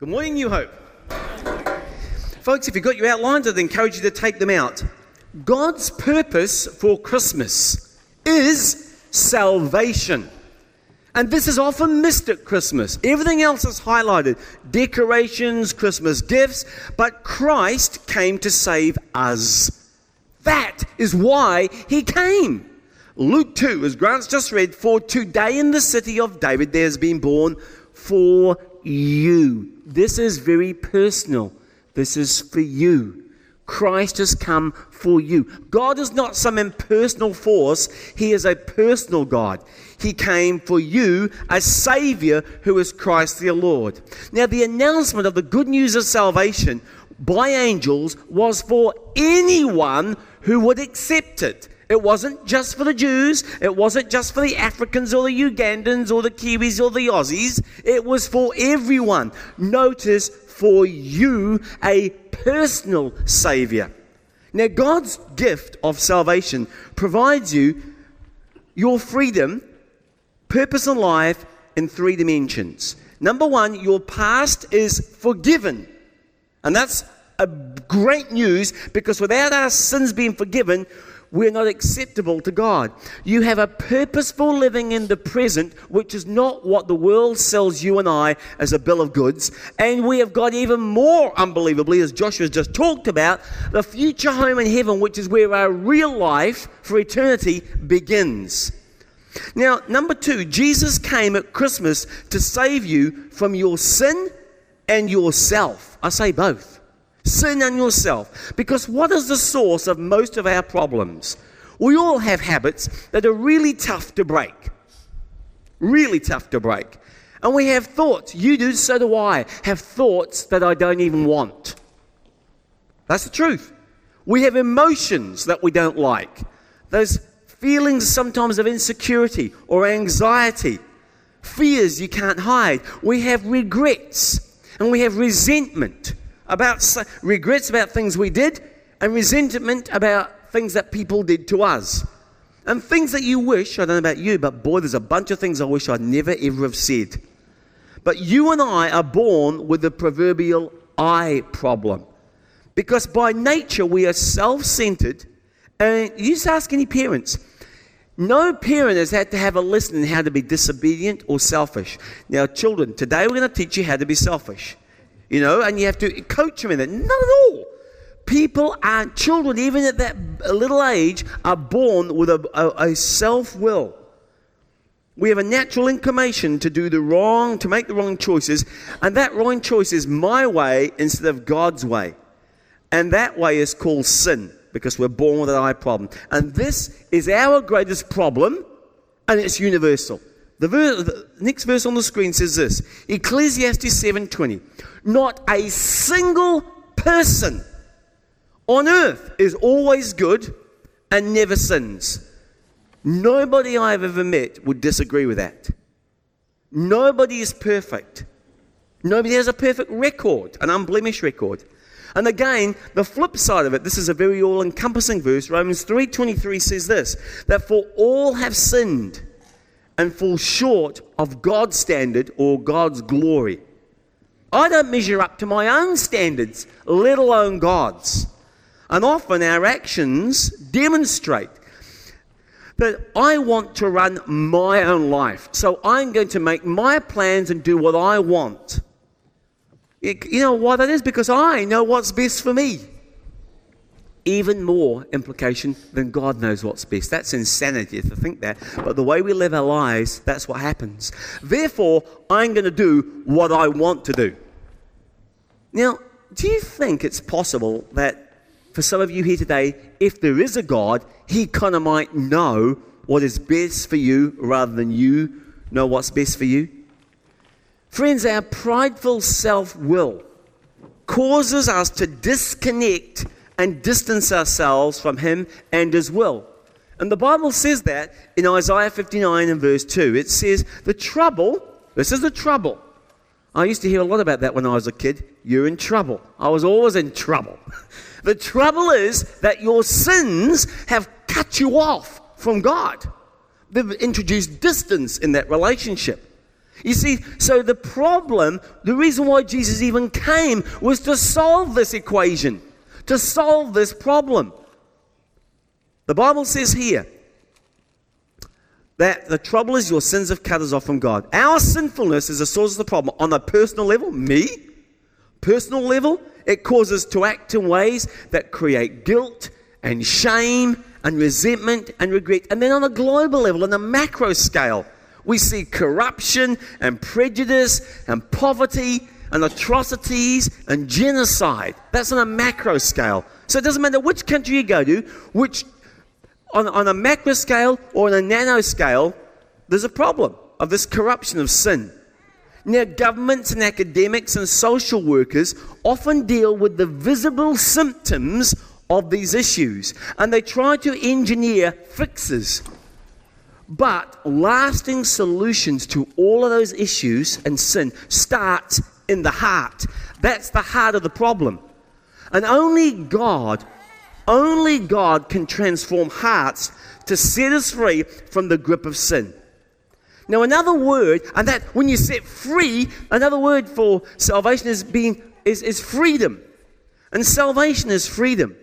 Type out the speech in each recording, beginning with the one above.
Good morning, New Hope. Folks, if you've got your outlines, I'd encourage you to take them out. God's purpose for Christmas is salvation. And this is often missed at Christmas. Everything else is highlighted decorations, Christmas gifts, but Christ came to save us. That is why he came. Luke 2, as Grant's just read, for today in the city of David there has been born for you. This is very personal. This is for you. Christ has come for you. God is not some impersonal force, He is a personal God. He came for you, a Savior who is Christ the Lord. Now, the announcement of the good news of salvation by angels was for anyone who would accept it. It wasn't just for the Jews. It wasn't just for the Africans or the Ugandans or the Kiwis or the Aussies. It was for everyone. Notice, for you, a personal Savior. Now, God's gift of salvation provides you your freedom, purpose in life in three dimensions. Number one, your past is forgiven. And that's a great news because without our sins being forgiven, we're not acceptable to God. You have a purposeful living in the present, which is not what the world sells you and I as a bill of goods. And we have got even more unbelievably, as Joshua's just talked about, the future home in heaven, which is where our real life for eternity begins. Now, number two, Jesus came at Christmas to save you from your sin and yourself. I say both sin and yourself. Because what is the source of most of our problems? We all have habits that are really tough to break. Really tough to break. And we have thoughts. You do, so do I. Have thoughts that I don't even want. That's the truth. We have emotions that we don't like. Those feelings sometimes of insecurity or anxiety, fears you can't hide. We have regrets and we have resentment about regrets about things we did and resentment about things that people did to us. And things that you wish, I don't know about you, but boy, there's a bunch of things I wish I'd never ever have said. But you and I are born with the proverbial I problem. Because by nature we are self centered. And you just ask any parents. No parent has had to have a lesson in how to be disobedient or selfish. Now, children, today we're going to teach you how to be selfish you know, and you have to coach them in it. Not at all. People are, children, even at that little age, are born with a, a, a self will. We have a natural inclination to do the wrong, to make the wrong choices, and that wrong choice is my way instead of God's way. And that way is called sin because we're born with an I problem. And this is our greatest problem, and it's universal. The, verse, the next verse on the screen says this Ecclesiastes 7:20. Not a single person on earth is always good and never sins. Nobody I've ever met would disagree with that. Nobody is perfect. Nobody has a perfect record, an unblemished record. And again, the flip side of it, this is a very all-encompassing verse. Romans 3:23 says this, that for all have sinned and fall short of God's standard or God's glory. I don't measure up to my own standards, let alone God's. And often our actions demonstrate that I want to run my own life. So I'm going to make my plans and do what I want. You know why that is? Because I know what's best for me even more implication than God knows what's best. That's insanity to think that. But the way we live our lives, that's what happens. Therefore, I'm going to do what I want to do. Now, do you think it's possible that for some of you here today, if there is a God, He kind of might know what is best for you rather than you know what's best for you? Friends, our prideful self will causes us to disconnect and distance ourselves from Him and His will. And the Bible says that in Isaiah 59 and verse 2. It says, The trouble, this is the trouble. I used to hear a lot about that when I was a kid. You're in trouble. I was always in trouble. the trouble is that your sins have cut you off from God, they've introduced distance in that relationship. You see, so the problem, the reason why Jesus even came was to solve this equation, to solve this problem. The Bible says here that the trouble is your sins have cut us off from God. Our sinfulness is the source of the problem on a personal level, me, personal level, it causes to act in ways that create guilt and shame and resentment and regret. And then on a global level, on a macro scale, we see corruption and prejudice and poverty and atrocities and genocide. That's on a macro scale. So it doesn't matter which country you go to, which on, on a macro scale or on a nano scale, there's a problem of this corruption of sin. Now, governments and academics and social workers often deal with the visible symptoms of these issues and they try to engineer fixes. But lasting solutions to all of those issues and sin starts in the heart. That's the heart of the problem. And only God, only God can transform hearts to set us free from the grip of sin. Now, another word, and that when you set free, another word for salvation is being is, is freedom. And salvation is freedom.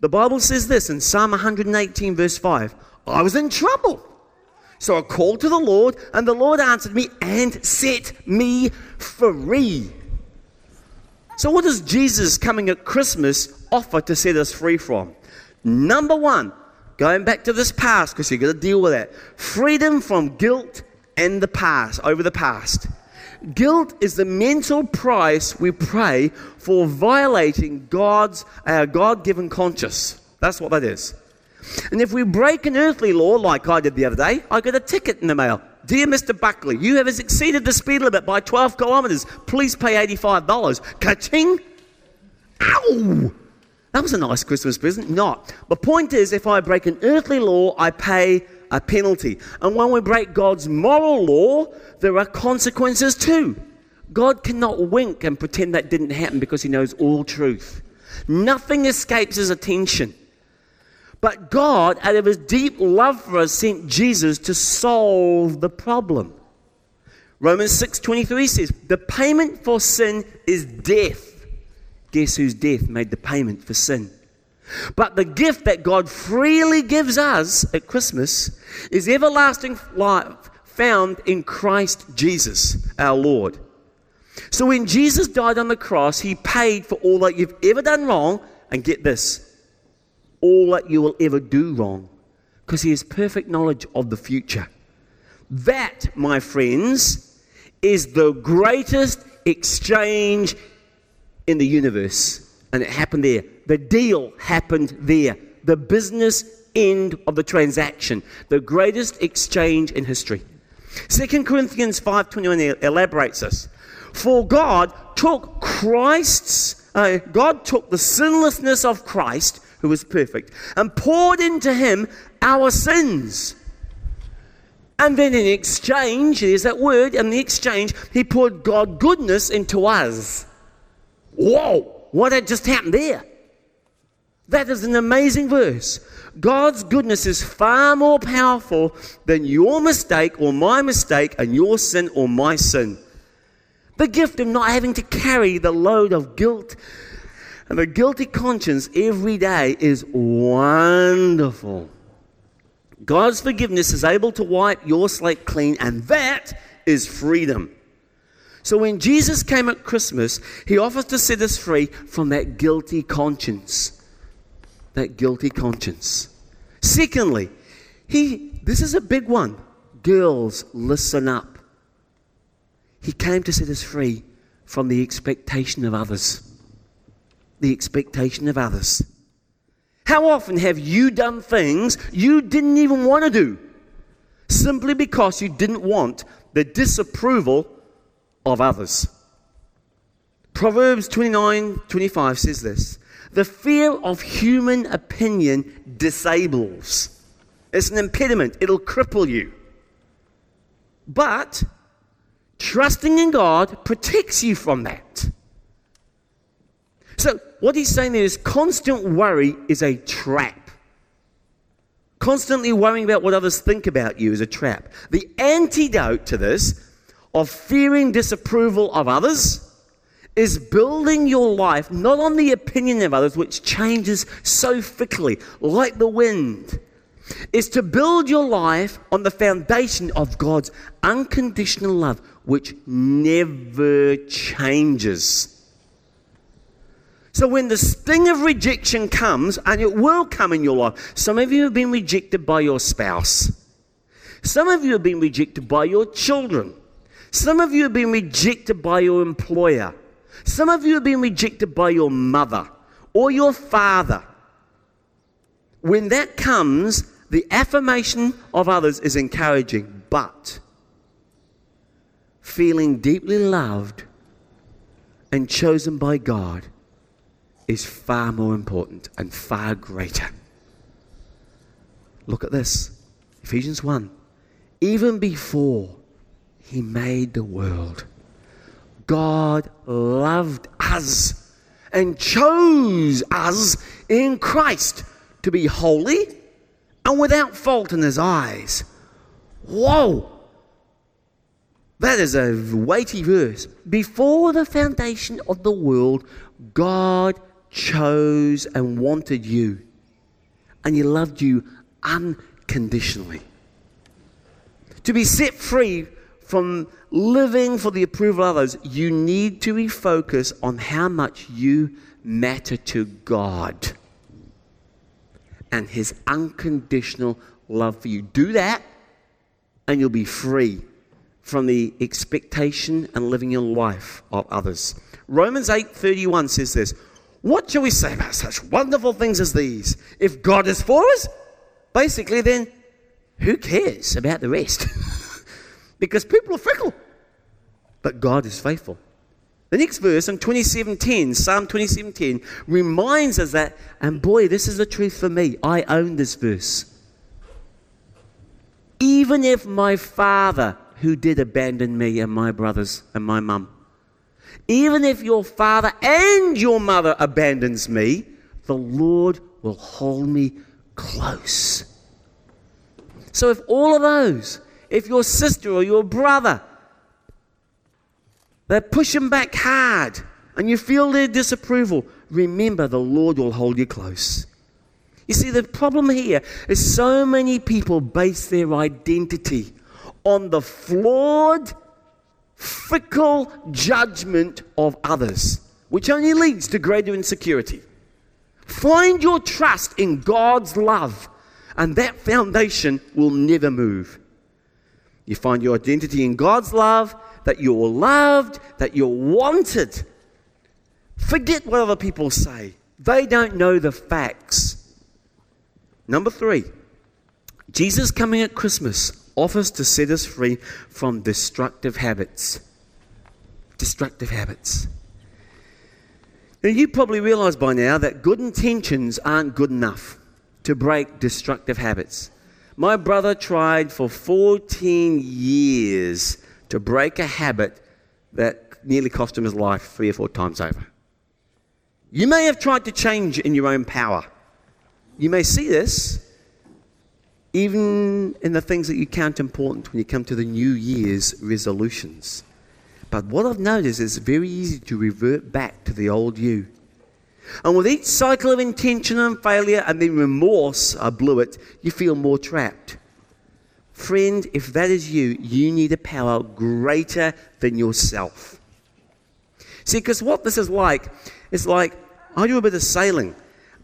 The Bible says this in Psalm 118, verse 5 I was in trouble. So I called to the Lord, and the Lord answered me and set me free. So, what does Jesus coming at Christmas offer to set us free from? Number one, going back to this past, because you've got to deal with that freedom from guilt and the past, over the past. Guilt is the mental price we pay for violating God's our God-given conscience. That's what that is. And if we break an earthly law, like I did the other day, I get a ticket in the mail. Dear Mr. Buckley, you have exceeded the speed limit by 12 kilometres. Please pay $85. Ka-ching! Ow! That was a nice Christmas present. Not. The point is, if I break an earthly law, I pay a penalty. And when we break God's moral law, there are consequences too. God cannot wink and pretend that didn't happen because he knows all truth. Nothing escapes his attention. But God, out of his deep love for us, sent Jesus to solve the problem. Romans 6:23 says, "The payment for sin is death." Guess whose death made the payment for sin? But the gift that God freely gives us at Christmas is everlasting life found in Christ Jesus, our Lord. So when Jesus died on the cross, he paid for all that you've ever done wrong, and get this, all that you will ever do wrong, because he has perfect knowledge of the future. That, my friends, is the greatest exchange in the universe. And it happened there. The deal happened there. The business end of the transaction. The greatest exchange in history. 2 Corinthians 5.21 elaborates this. For God took Christ's, uh, God took the sinlessness of Christ, who was perfect, and poured into him our sins. And then in exchange, there's that word, in the exchange, he poured God goodness into us. Whoa! what had just happened there? That is an amazing verse. God's goodness is far more powerful than your mistake or my mistake and your sin or my sin. The gift of not having to carry the load of guilt and a guilty conscience every day is wonderful. God's forgiveness is able to wipe your slate clean, and that is freedom. So when Jesus came at Christmas, he offers to set us free from that guilty conscience. That guilty conscience. Secondly, he this is a big one. Girls, listen up. He came to set us free from the expectation of others. The expectation of others. How often have you done things you didn't even want to do simply because you didn't want the disapproval of others. Proverbs 29 25 says this The fear of human opinion disables, it's an impediment, it'll cripple you. But trusting in God protects you from that. So, what he's saying is constant worry is a trap. Constantly worrying about what others think about you is a trap. The antidote to this of fearing disapproval of others is building your life not on the opinion of others, which changes so fickly, like the wind, is to build your life on the foundation of God's unconditional love, which never changes. So when the sting of rejection comes, and it will come in your life, some of you have been rejected by your spouse. Some of you have been rejected by your children. Some of you have been rejected by your employer. Some of you have been rejected by your mother or your father. When that comes, the affirmation of others is encouraging, but feeling deeply loved and chosen by God is far more important and far greater. Look at this Ephesians 1. Even before he made the world, God loved us and chose us in Christ to be holy and without fault in his eyes. Whoa! That is a weighty verse. Before the foundation of the world, God chose and wanted you, and He loved you unconditionally. To be set free from living for the approval of others, you need to refocus on how much you matter to God and His unconditional love for you. Do that, and you'll be free from the expectation and living your life of others. Romans 8:31 says this, what shall we say about such wonderful things as these? If God is for us, basically, then who cares about the rest? because people are fickle, but God is faithful. The next verse in 27:10, Psalm 27:10, reminds us that, and boy, this is the truth for me. I own this verse. Even if my father, who did abandon me and my brothers and my mum, even if your father and your mother abandons me, the Lord will hold me close. So if all of those, if your sister or your brother, they're pushing back hard and you feel their disapproval, remember the Lord will hold you close. You see, the problem here is so many people base their identity on the flawed fickle judgment of others, which only leads to greater insecurity. Find your trust in God's love, and that foundation will never move. You find your identity in God's love, that you're loved, that you're wanted. Forget what other people say, they don't know the facts. Number three, Jesus coming at Christmas offers to set us free from destructive habits. Destructive habits. Now, you probably realize by now that good intentions aren't good enough to break destructive habits. My brother tried for 14 years to break a habit that nearly cost him his life three or four times over. You may have tried to change in your own power. You may see this even in the things that you count important when you come to the New Year's resolutions. But what I've noticed is it's very easy to revert back to the old you. And with each cycle of intention and failure and then remorse, I blew it, you feel more trapped. Friend, if that is you, you need a power greater than yourself. See, because what this is like, it's like I do a bit of sailing,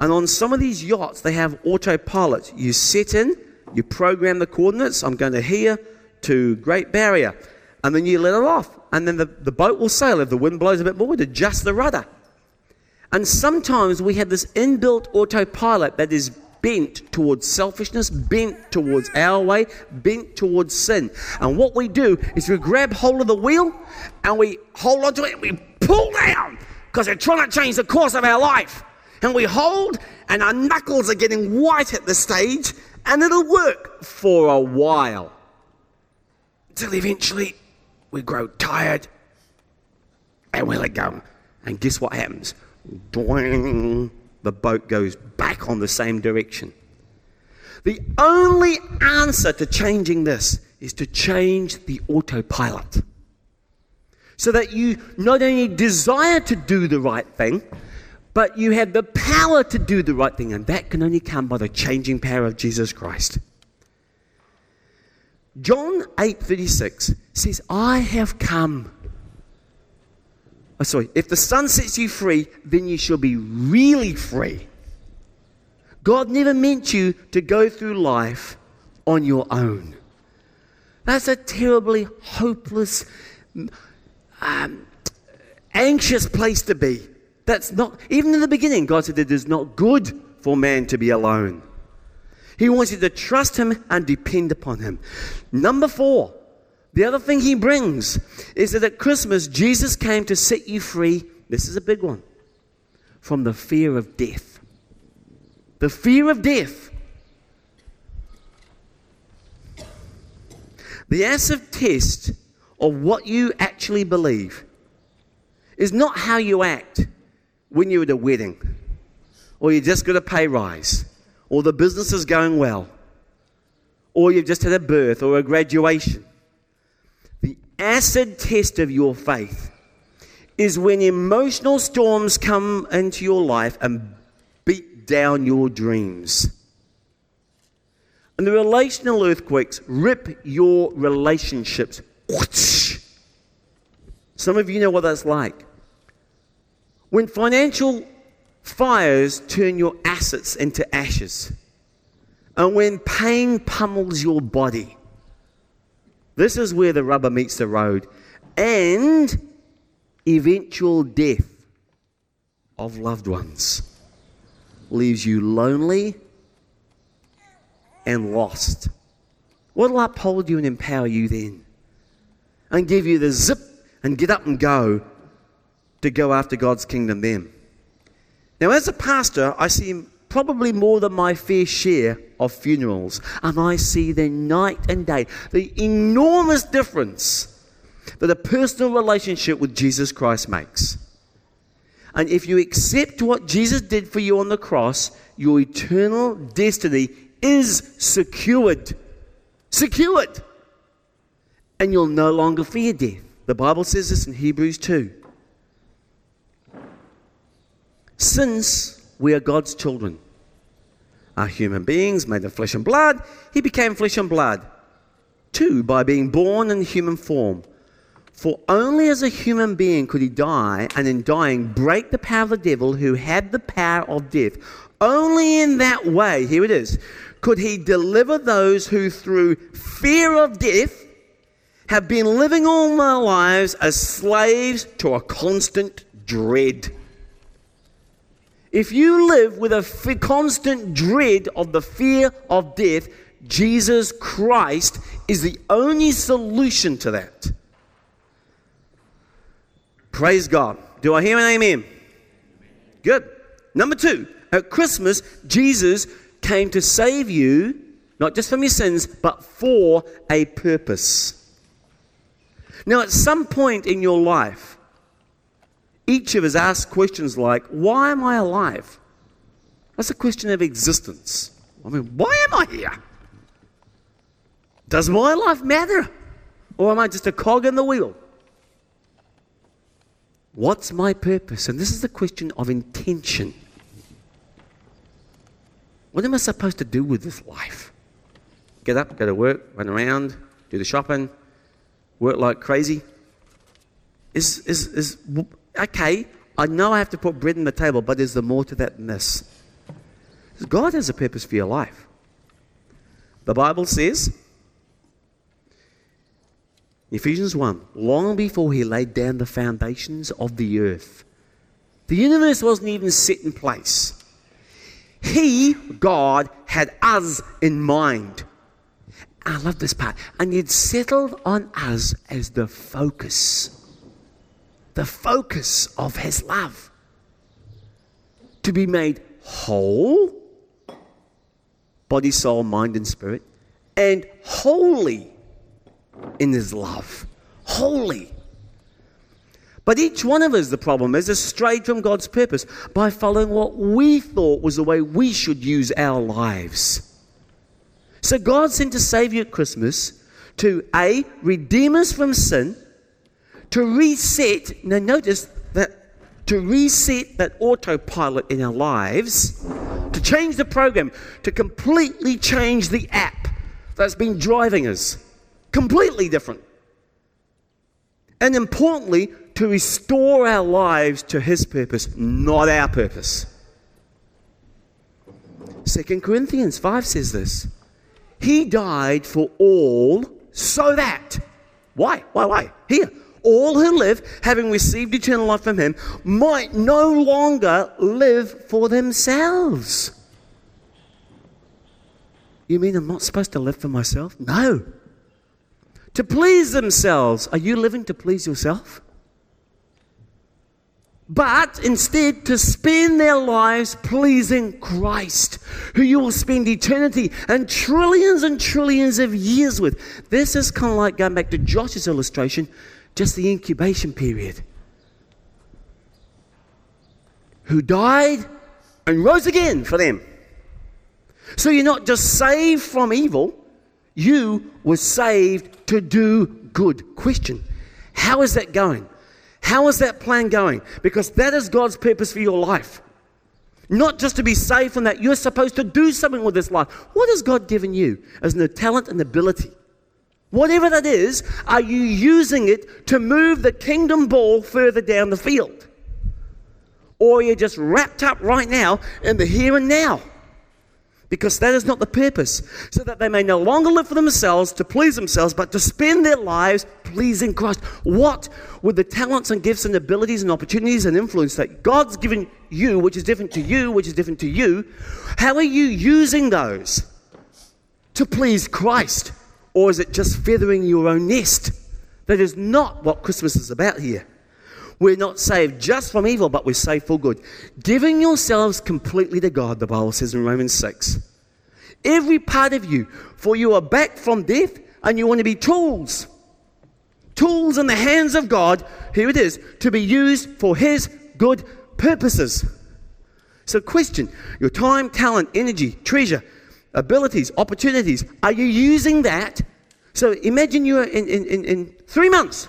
and on some of these yachts, they have autopilot. You set in, you program the coordinates. I'm going to here to Great Barrier. And then you let it off. And then the, the boat will sail. If the wind blows a bit more, it adjust the rudder. And sometimes we have this inbuilt autopilot that is bent towards selfishness, bent towards our way, bent towards sin. And what we do is we grab hold of the wheel and we hold onto it and we pull down because we're trying to change the course of our life. And we hold, and our knuckles are getting white at the stage, and it'll work for a while. Until eventually we grow tired and we let go. And guess what happens? The boat goes back on the same direction. The only answer to changing this is to change the autopilot. so that you not only desire to do the right thing, but you have the power to do the right thing, and that can only come by the changing power of Jesus Christ. John 8:36 says, "I have come." Oh, sorry. If the Son sets you free, then you shall be really free. God never meant you to go through life on your own. That's a terribly hopeless, um, anxious place to be. That's not, even in the beginning, God said it is not good for man to be alone. He wants you to trust Him and depend upon Him. Number four, the other thing He brings is that at Christmas, Jesus came to set you free. This is a big one from the fear of death. The fear of death. The acid test of what you actually believe is not how you act when you're at a wedding, or you just got a pay rise, or the business is going well, or you've just had a birth or a graduation. The acid test of your faith is when emotional storms come into your life and beat down your dreams. And the relational earthquakes rip your relationships. Some of you know what that's like. When financial fires turn your assets into ashes, and when pain pummels your body, this is where the rubber meets the road, and eventual death of loved ones leaves you lonely and lost. What will uphold you and empower you then? And give you the zip and get up and go to go after God's kingdom then. Now, as a pastor, I see probably more than my fair share of funerals, and I see the night and day, the enormous difference that a personal relationship with Jesus Christ makes. And if you accept what Jesus did for you on the cross, your eternal destiny is secured. Secured. And you'll no longer fear death. The Bible says this in Hebrews 2. Since we are God's children, are human beings made of flesh and blood, he became flesh and blood, too, by being born in human form. For only as a human being could he die, and in dying break the power of the devil who had the power of death. Only in that way, here it is, could he deliver those who, through fear of death, have been living all their lives as slaves to a constant dread. If you live with a f- constant dread of the fear of death, Jesus Christ is the only solution to that. Praise God. Do I hear an amen? Good. Number two, at Christmas, Jesus came to save you, not just from your sins, but for a purpose. Now, at some point in your life, each of us ask questions like, Why am I alive? That's a question of existence. I mean, why am I here? Does my life matter? Or am I just a cog in the wheel? What's my purpose? And this is the question of intention. What am I supposed to do with this life? Get up, go to work, run around, do the shopping, work like crazy? Is, is, is okay, I know I have to put bread on the table, but is there more to that than this? God has a purpose for your life. The Bible says, Ephesians 1 long before he laid down the foundations of the earth, the universe wasn't even set in place. He, God, had us in mind. I love this part. And He'd settled on us as the focus, the focus of His love. To be made whole, body, soul, mind, and spirit, and holy in His love. Holy. But each one of us, the problem is, has strayed from God's purpose by following what we thought was the way we should use our lives. So God sent a Savior at Christmas to A, redeem us from sin, to reset, now notice that to reset that autopilot in our lives, to change the program, to completely change the app that's been driving us. Completely different. And importantly, to restore our lives to His purpose, not our purpose. 2 Corinthians 5 says this He died for all so that. Why? Why? Why? Here. All who live, having received eternal life from Him, might no longer live for themselves. You mean I'm not supposed to live for myself? No. To please themselves. Are you living to please yourself? but instead to spend their lives pleasing Christ, who you will spend eternity and trillions and trillions of years with. This is kind of like going back to Josh's illustration, just the incubation period. Who died and rose again for them. So you're not just saved from evil, you were saved to do good. Question How is that going? How is that plan going? Because that is God's purpose for your life. Not just to be saved from that, you're supposed to do something with this life. What has God given you as a talent and ability? Whatever that is, are you using it to move the kingdom ball further down the field? Or are you just wrapped up right now in the here and now? because that is not the purpose, so that they may no longer live for themselves to please themselves, but to spend their lives pleasing Christ. What with the talents and gifts and abilities and opportunities and influence that God's given you, which is different to you, which is different to you, how are you using those to please Christ? Or is it just feathering your own nest? That is not what Christmas is about here. We're not saved just from evil, but we're saved for good. Giving yourselves completely to God, the Bible says in Romans 6. Every part of you, for you are back from death and you want to be tools. Tools in the hands of God, here it is, to be used for His good purposes. So, question your time, talent, energy, treasure, abilities, opportunities, are you using that? So, imagine you're in, in, in, in three months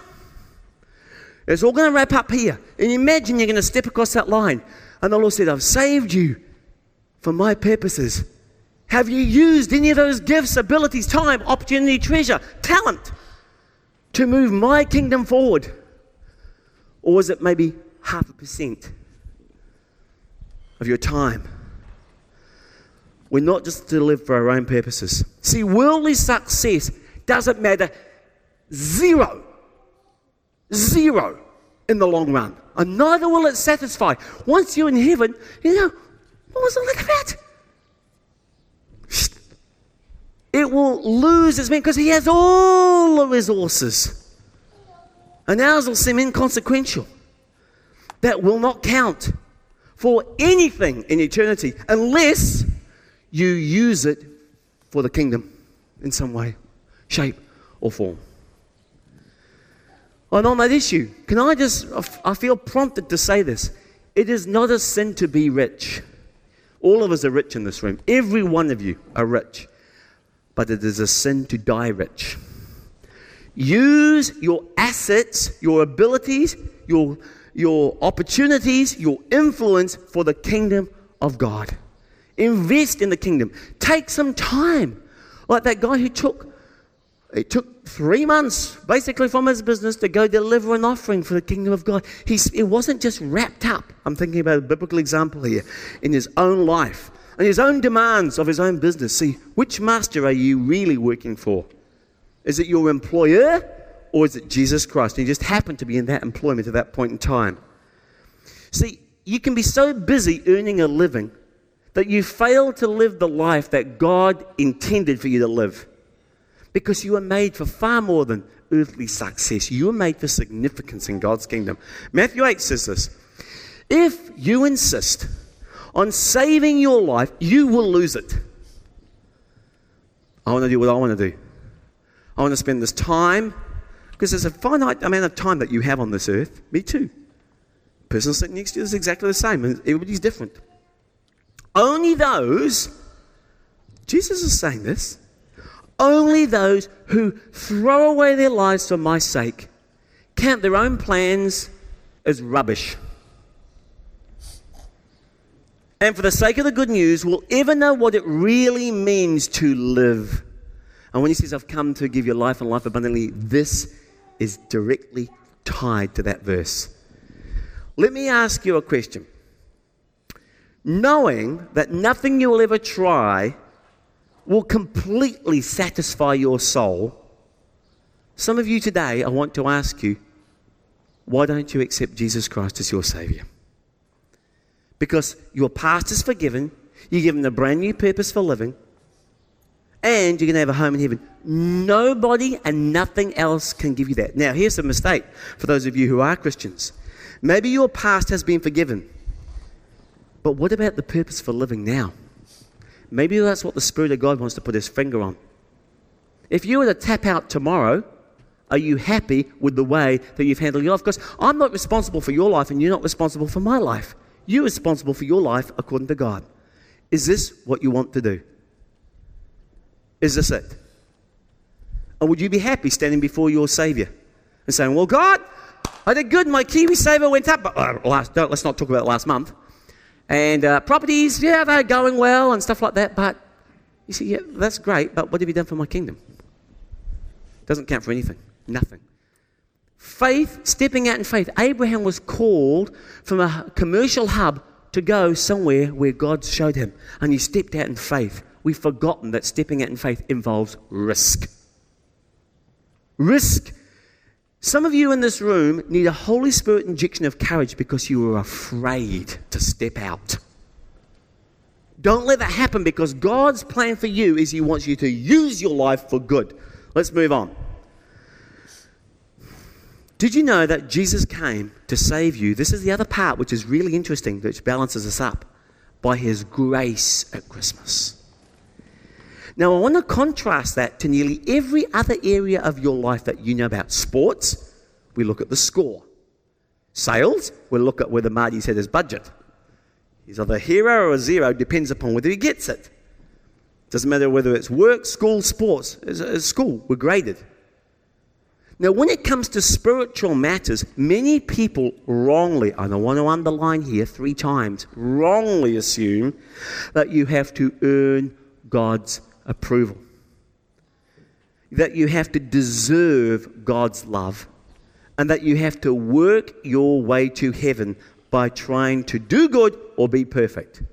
it's all going to wrap up here. And imagine you're going to step across that line. And the Lord said, I've saved you for my purposes. Have you used any of those gifts, abilities, time, opportunity, treasure, talent to move my kingdom forward? Or is it maybe half a percent of your time? We're not just to live for our own purposes. See, worldly success doesn't matter zero Zero in the long run. And neither will it satisfy. Once you're in heaven, you know, what was all that about? It will lose its meaning because he has all the resources. And ours will seem inconsequential. That will not count for anything in eternity unless you use it for the kingdom in some way, shape, or form. And on that issue, can I just, I feel prompted to say this. It is not a sin to be rich. All of us are rich in this room. Every one of you are rich. But it is a sin to die rich. Use your assets, your abilities, your, your opportunities, your influence for the kingdom of God. Invest in the kingdom. Take some time. Like that guy who took it took three months, basically, from his business to go deliver an offering for the kingdom of God. He's, it wasn't just wrapped up, I'm thinking about a biblical example here, in his own life and his own demands of his own business. See, which master are you really working for? Is it your employer or is it Jesus Christ? And he just happened to be in that employment at that point in time. See, you can be so busy earning a living that you fail to live the life that God intended for you to live because you were made for far more than earthly success. You were made for significance in God's kingdom. Matthew 8 says this If you insist on saving your life, you will lose it. I want to do what I want to do. I want to spend this time, because there's a finite amount of time that you have on this earth. Me too. The person sitting next to you is exactly the same, everybody's different. Only those, Jesus is saying this, only those who throw away their lives for my sake count their own plans as rubbish. And for the sake of the good news, will ever know what it really means to live. And when he says, I've come to give you life and life abundantly, this is directly tied to that verse. Let me ask you a question. Knowing that nothing you'll ever try will completely satisfy your soul, some of you today, I want to ask you, why don't you accept Jesus Christ as your Savior? Because your past is forgiven, you're given a brand new purpose for living, and you're going to have a home in heaven. Nobody and nothing else can give you that. Now, here's a mistake for those of you who are Christians. Maybe your past has been forgiven, but what about the purpose for living now? Maybe that's what the Spirit of God wants to put his finger on. If you were to tap out tomorrow, are you happy with the way that you've handled your life? Because I'm not responsible for your life and you're not responsible for my life. You're responsible for your life according to God. Is this what you want to do? Is this it? Or would you be happy standing before your Savior and saying, Well, God, I did good. My KiwiSaver went up. But, uh, last, let's not talk about last month. And uh, properties, yeah, they're going well and stuff like that. But you see, yeah, that's great. But what have you done for my kingdom? Doesn't count for anything. Nothing. Faith, stepping out in faith. Abraham was called from a commercial hub to go somewhere where God showed him. And he stepped out in faith. We've forgotten that stepping out in faith involves risk. Risk. Some of you in this room need a Holy Spirit injection of courage because you were afraid to step out. Don't let that happen because God's plan for you is He wants you to use your life for good. Let's move on. Did you know that Jesus came to save you? This is the other part which is really interesting, which balances us up by his grace at Christmas. Now, I want to contrast that to nearly every other area of your life that you know about. Sports, we look at the score. Sales, we look at whether Marty's hit his budget. He's either a hero or a zero, depends upon whether he gets it. Doesn't matter whether it's work, school, sports. As school, we're graded. Now, when it comes to spiritual matters, many people wrongly, and I want to underline here three times, wrongly assume that you have to earn God's approval. That you have to deserve God's love. And that you have to work your way to heaven by trying to do good or be perfect.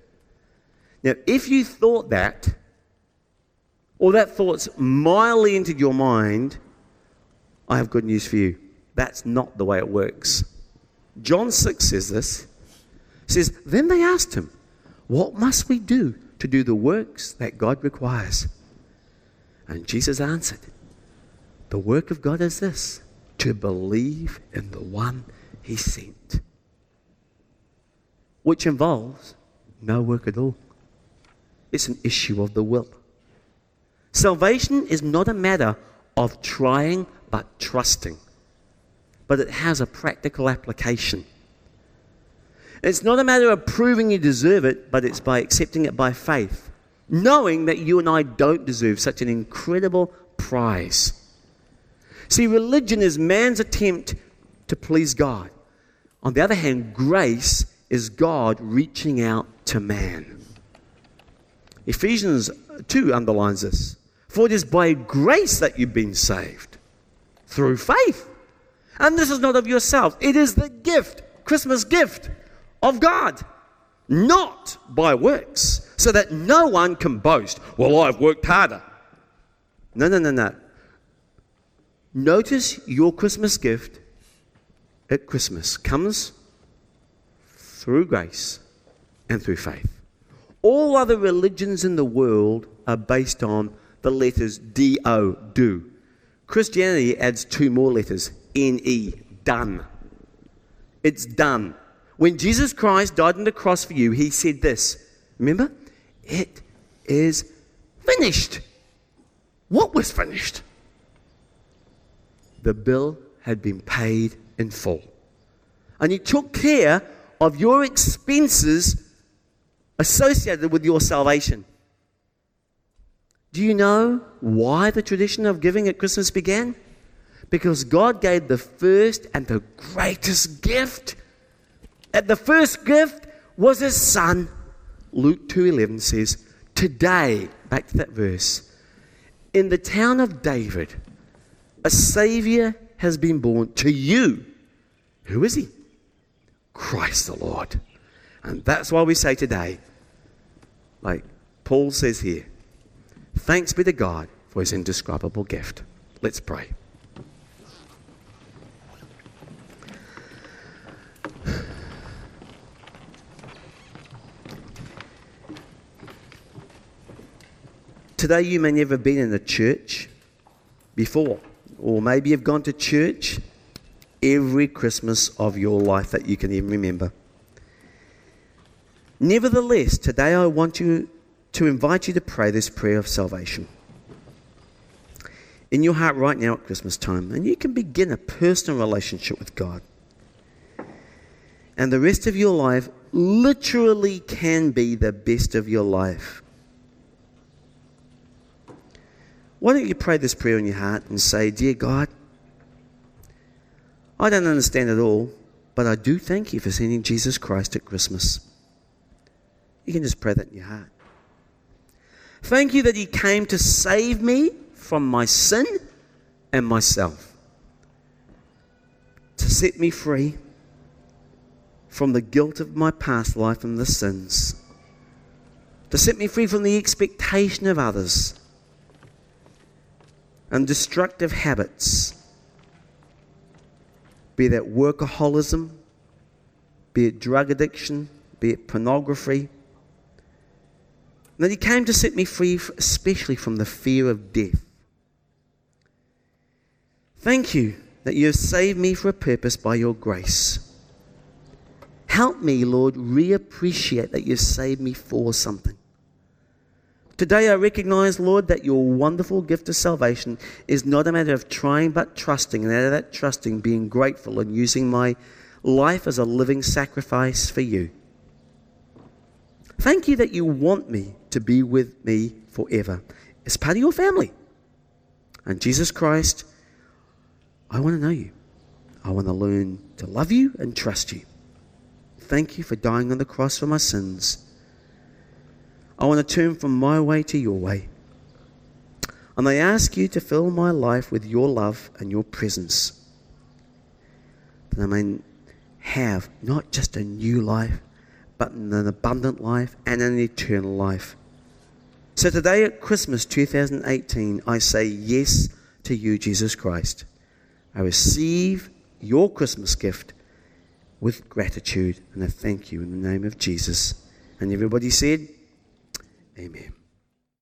Now, if you thought that, or that thought's mildly entered your mind, I have good news for you. That's not the way it works. John 6 says this. says, Then they asked him, What must we do to do the works that God requires? And Jesus answered, The work of God is this to believe in the one he sent, which involves no work at all. It's an issue of the will. Salvation is not a matter of trying but trusting. But it has a practical application. It's not a matter of proving you deserve it, but it's by accepting it by faith, knowing that you and I don't deserve such an incredible prize. See, religion is man's attempt to please God. On the other hand, grace is God reaching out to man. Ephesians 2 underlines this. For it is by grace that you've been saved through faith. And this is not of yourself, it is the gift, Christmas gift of God, not by works, so that no one can boast, well, I've worked harder. No, no, no, no. Notice your Christmas gift at Christmas comes through grace and through faith. All other religions in the world are based on the letters D O, do. Christianity adds two more letters N E, done. It's done. When Jesus Christ died on the cross for you, he said this. Remember? It is finished. What was finished? The bill had been paid in full. And he took care of your expenses associated with your salvation. Do you know why the tradition of giving at Christmas began? Because God gave the first and the greatest gift. And the first gift was his son. Luke 2:11 says, "Today, back to that verse, in the town of David, a savior has been born to you. Who is he? Christ the Lord." And that's why we say today, like Paul says here, thanks be to God for his indescribable gift. Let's pray. Today, you may never have been in a church before, or maybe you've gone to church every Christmas of your life that you can even remember. Nevertheless, today I want you to invite you to pray this prayer of salvation in your heart right now at Christmas time, and you can begin a personal relationship with God. And the rest of your life literally can be the best of your life. Why don't you pray this prayer in your heart and say, Dear God, I don't understand it all, but I do thank you for sending Jesus Christ at Christmas. You can just pray that in your heart. Thank you that He came to save me from my sin and myself, to set me free from the guilt of my past life and the sins, to set me free from the expectation of others and destructive habits, be that workaholism, be it drug addiction, be it pornography. And that He came to set me free, especially from the fear of death. Thank you that you have saved me for a purpose by your grace. Help me, Lord, reappreciate that you've saved me for something. Today I recognize, Lord, that your wonderful gift of salvation is not a matter of trying but trusting, and out of that trusting, being grateful and using my life as a living sacrifice for you. Thank you that you want me to be with me forever as part of your family. And Jesus Christ, I want to know you. I want to learn to love you and trust you. Thank you for dying on the cross for my sins I want to turn from my way to your way. And I ask you to fill my life with your love and your presence. That I may have not just a new life, but an abundant life and an eternal life. So today at Christmas 2018, I say yes to you, Jesus Christ. I receive your Christmas gift with gratitude and I thank you in the name of Jesus. And everybody said, Amen.